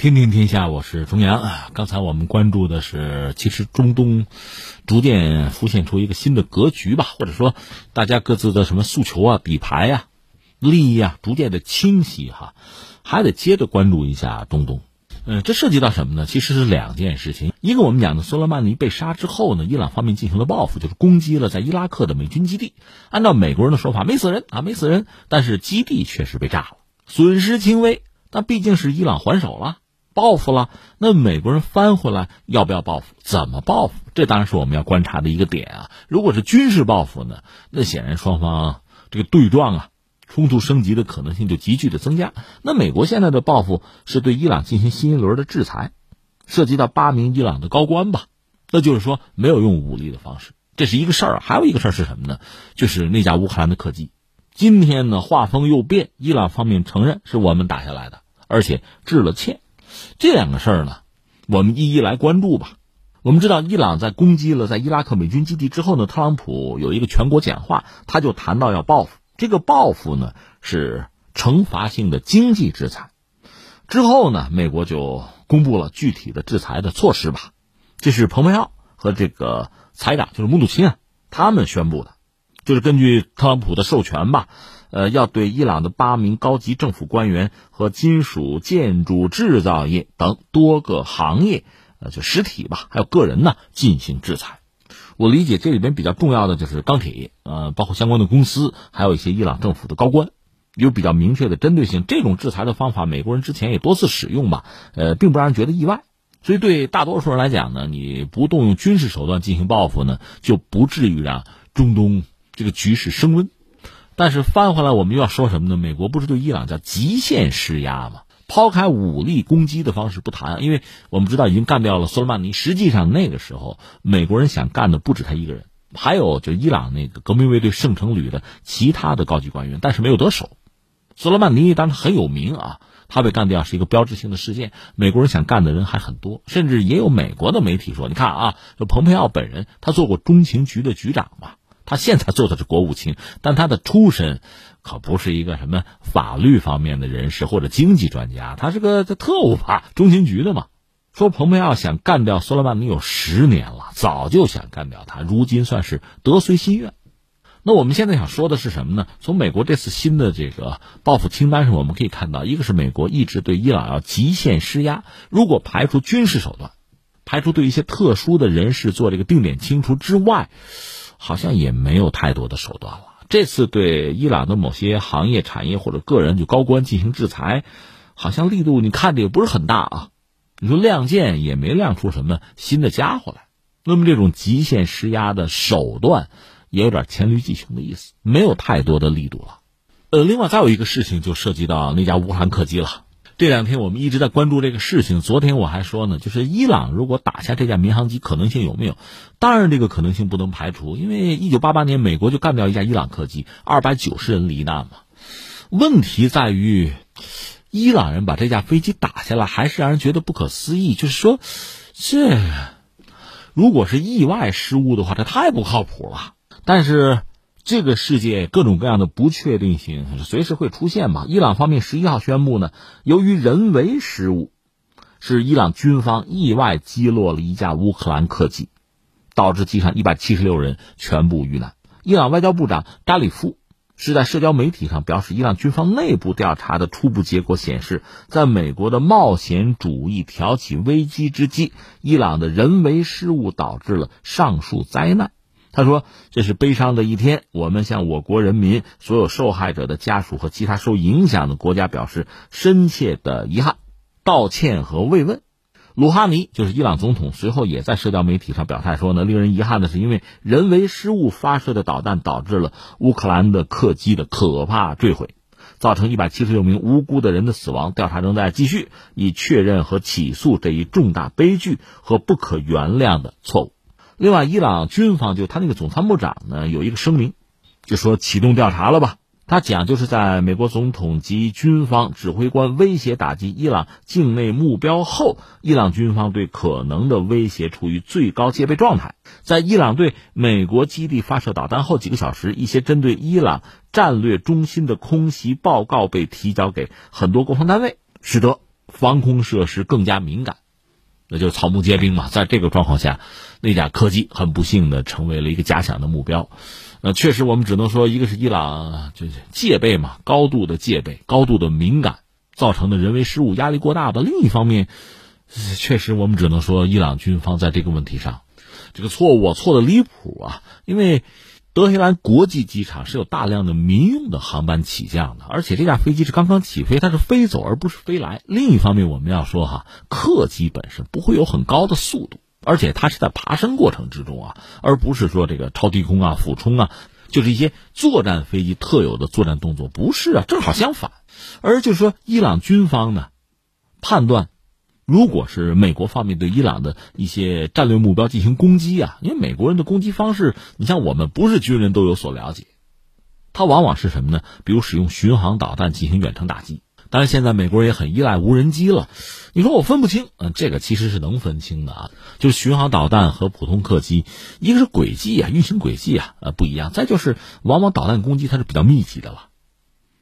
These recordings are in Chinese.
听听天下，我是重阳啊。刚才我们关注的是，其实中东逐渐浮现出一个新的格局吧，或者说大家各自的什么诉求啊、底牌呀、利益啊，逐渐的清晰哈。还得接着关注一下中东。嗯，这涉及到什么呢？其实是两件事情。一个我们讲的，苏勒曼尼被杀之后呢，伊朗方面进行了报复，就是攻击了在伊拉克的美军基地。按照美国人的说法，没死人啊，没死人，但是基地确实被炸了，损失轻微。但毕竟是伊朗还手了。报复了，那美国人翻回来要不要报复？怎么报复？这当然是我们要观察的一个点啊。如果是军事报复呢，那显然双方这个对撞啊，冲突升级的可能性就急剧的增加。那美国现在的报复是对伊朗进行新一轮的制裁，涉及到八名伊朗的高官吧？那就是说没有用武力的方式，这是一个事儿。还有一个事儿是什么呢？就是那架乌克兰的客机，今天呢画风又变，伊朗方面承认是我们打下来的，而且致了歉。这两个事儿呢，我们一一来关注吧。我们知道，伊朗在攻击了在伊拉克美军基地之后呢，特朗普有一个全国讲话，他就谈到要报复。这个报复呢是惩罚性的经济制裁。之后呢，美国就公布了具体的制裁的措施吧。这是蓬佩奥和这个财长，就是穆努钦啊，他们宣布的，就是根据特朗普的授权吧。呃，要对伊朗的八名高级政府官员和金属、建筑、制造业等多个行业，呃，就实体吧，还有个人呢进行制裁。我理解这里边比较重要的就是钢铁业，呃，包括相关的公司，还有一些伊朗政府的高官，有比较明确的针对性。这种制裁的方法，美国人之前也多次使用吧，呃，并不让人觉得意外。所以对大多数人来讲呢，你不动用军事手段进行报复呢，就不至于让中东这个局势升温。但是翻回来，我们又要说什么呢？美国不是对伊朗叫极限施压吗？抛开武力攻击的方式不谈，因为我们知道已经干掉了苏莱曼尼。实际上那个时候，美国人想干的不止他一个人，还有就伊朗那个革命卫队圣城旅的其他的高级官员，但是没有得手。苏莱曼尼当时很有名啊，他被干掉是一个标志性的事件。美国人想干的人还很多，甚至也有美国的媒体说：“你看啊，就蓬佩奥本人，他做过中情局的局长嘛。”他现在做的是国务卿，但他的出身可不是一个什么法律方面的人士或者经济专家，他是个特务吧，中情局的嘛。说蓬佩奥想干掉苏莱曼尼有十年了，早就想干掉他，如今算是得遂心愿。那我们现在想说的是什么呢？从美国这次新的这个报复清单上，我们可以看到，一个是美国一直对伊朗要极限施压，如果排除军事手段，排除对一些特殊的人士做这个定点清除之外。好像也没有太多的手段了。这次对伊朗的某些行业、产业或者个人就高官进行制裁，好像力度你看着也不是很大啊。你说亮剑也没亮出什么新的家伙来。那么这种极限施压的手段，也有点黔驴技穷的意思，没有太多的力度了。呃，另外再有一个事情就涉及到那架乌克兰客机了。这两天我们一直在关注这个事情。昨天我还说呢，就是伊朗如果打下这架民航机，可能性有没有？当然，这个可能性不能排除，因为一九八八年美国就干掉一架伊朗客机，二百九十人罹难嘛。问题在于，伊朗人把这架飞机打下来，还是让人觉得不可思议。就是说，这如果是意外失误的话，这太不靠谱了。但是。这个世界各种各样的不确定性随时会出现吧。伊朗方面十一号宣布呢，由于人为失误，是伊朗军方意外击落了一架乌克兰客机，导致机上一百七十六人全部遇难。伊朗外交部长扎里夫是在社交媒体上表示，伊朗军方内部调查的初步结果显示，在美国的冒险主义挑起危机之际，伊朗的人为失误导致了上述灾难。他说：“这是悲伤的一天，我们向我国人民、所有受害者的家属和其他受影响的国家表示深切的遗憾、道歉和慰问。”鲁哈尼就是伊朗总统，随后也在社交媒体上表态说：“呢，令人遗憾的是，因为人为失误发射的导弹导致了乌克兰的客机的可怕坠毁，造成一百七十六名无辜的人的死亡。调查仍在继续，以确认和起诉这一重大悲剧和不可原谅的错误。”另外，伊朗军方就他那个总参谋长呢，有一个声明，就说启动调查了吧。他讲就是在美国总统及军方指挥官威胁打击伊朗境内目标后，伊朗军方对可能的威胁处于最高戒备状态。在伊朗对美国基地发射导弹后几个小时，一些针对伊朗战略中心的空袭报告被提交给很多国防单位，使得防空设施更加敏感，那就是草木皆兵嘛。在这个状况下，那架客机很不幸的成为了一个假想的目标。那，确实，我们只能说，一个是伊朗就是戒备嘛，高度的戒备，高度的敏感，造成的人为失误压力过大吧。另一方面，确实我们只能说，伊朗军方在这个问题上，这个错误错的离谱啊。因为德黑兰国际机场是有大量的民用的航班起降的，而且这架飞机是刚刚起飞，它是飞走而不是飞来。另一方面，我们要说哈，客机本身不会有很高的速度。而且它是在爬升过程之中啊，而不是说这个超低空啊、俯冲啊，就是一些作战飞机特有的作战动作，不是啊，正好相反。而就是说，伊朗军方呢，判断，如果是美国方面对伊朗的一些战略目标进行攻击啊，因为美国人的攻击方式，你像我们不是军人都有所了解，他往往是什么呢？比如使用巡航导弹进行远程打击。当然，现在美国人也很依赖无人机了。你说我分不清，嗯，这个其实是能分清的啊。就是巡航导弹和普通客机，一个是轨迹啊，运行轨迹啊，呃不一样。再就是往往导弹攻击它是比较密集的了，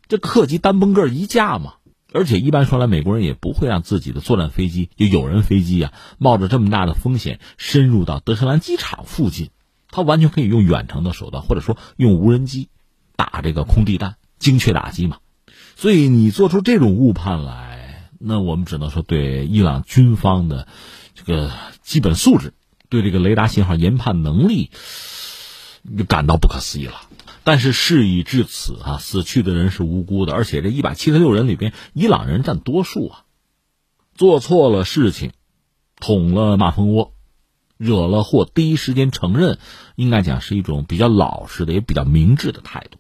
这客机单崩个一架嘛。而且一般说来，美国人也不会让自己的作战飞机，就有人飞机啊，冒着这么大的风险深入到德黑兰机场附近。他完全可以用远程的手段，或者说用无人机打这个空地弹，精确打击嘛。所以你做出这种误判来，那我们只能说对伊朗军方的这个基本素质，对这个雷达信号研判能力，就感到不可思议了。但是事已至此啊，死去的人是无辜的，而且这一百七十六人里边，伊朗人占多数啊。做错了事情，捅了马蜂窝，惹了祸，第一时间承认，应该讲是一种比较老实的，也比较明智的态度。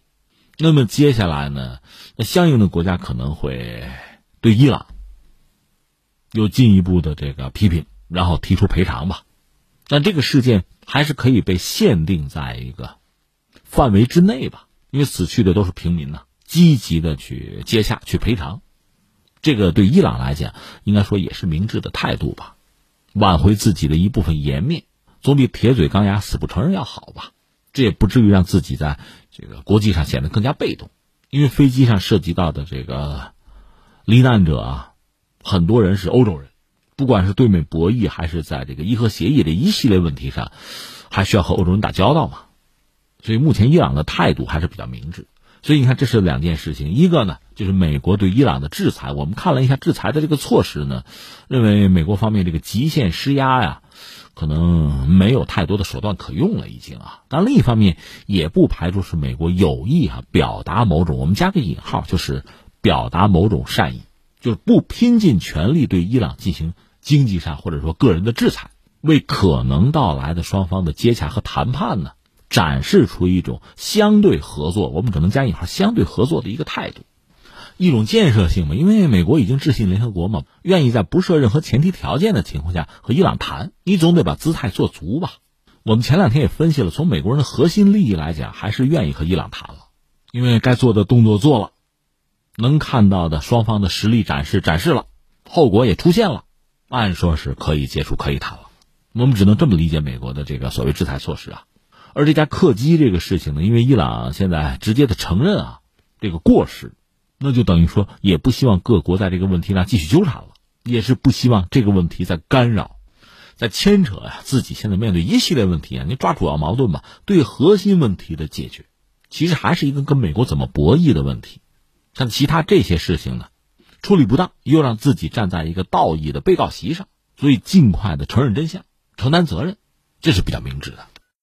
那么接下来呢？那相应的国家可能会对伊朗有进一步的这个批评，然后提出赔偿吧。但这个事件还是可以被限定在一个范围之内吧，因为死去的都是平民呢，积极的去接下去赔偿，这个对伊朗来讲，应该说也是明智的态度吧，挽回自己的一部分颜面，总比铁嘴钢牙死不承认要好吧。这也不至于让自己在这个国际上显得更加被动，因为飞机上涉及到的这个罹难者啊，很多人是欧洲人，不管是对美博弈，还是在这个伊核协议的一系列问题上，还需要和欧洲人打交道嘛。所以目前伊朗的态度还是比较明智。所以你看，这是两件事情，一个呢就是美国对伊朗的制裁，我们看了一下制裁的这个措施呢，认为美国方面这个极限施压呀。可能没有太多的手段可用了，已经啊。但另一方面，也不排除是美国有意啊表达某种，我们加个引号，就是表达某种善意，就是不拼尽全力对伊朗进行经济上或者说个人的制裁，为可能到来的双方的接洽和谈判呢，展示出一种相对合作，我们只能加引号相对合作的一个态度。一种建设性嘛，因为美国已经致信联合国嘛，愿意在不设任何前提条件的情况下和伊朗谈，你总得把姿态做足吧。我们前两天也分析了，从美国人的核心利益来讲，还是愿意和伊朗谈了，因为该做的动作做了，能看到的双方的实力展示展示了，后果也出现了，按说是可以结束可以谈了。我们只能这么理解美国的这个所谓制裁措施啊。而这架客机这个事情呢，因为伊朗现在直接的承认啊这个过失。那就等于说，也不希望各国在这个问题上继续纠缠了，也是不希望这个问题在干扰、在牵扯呀。自己现在面对一系列问题啊，你抓主要矛盾吧，对核心问题的解决，其实还是一个跟美国怎么博弈的问题。像其他这些事情呢，处理不当，又让自己站在一个道义的被告席上，所以尽快的承认真相、承担责任，这是比较明智的。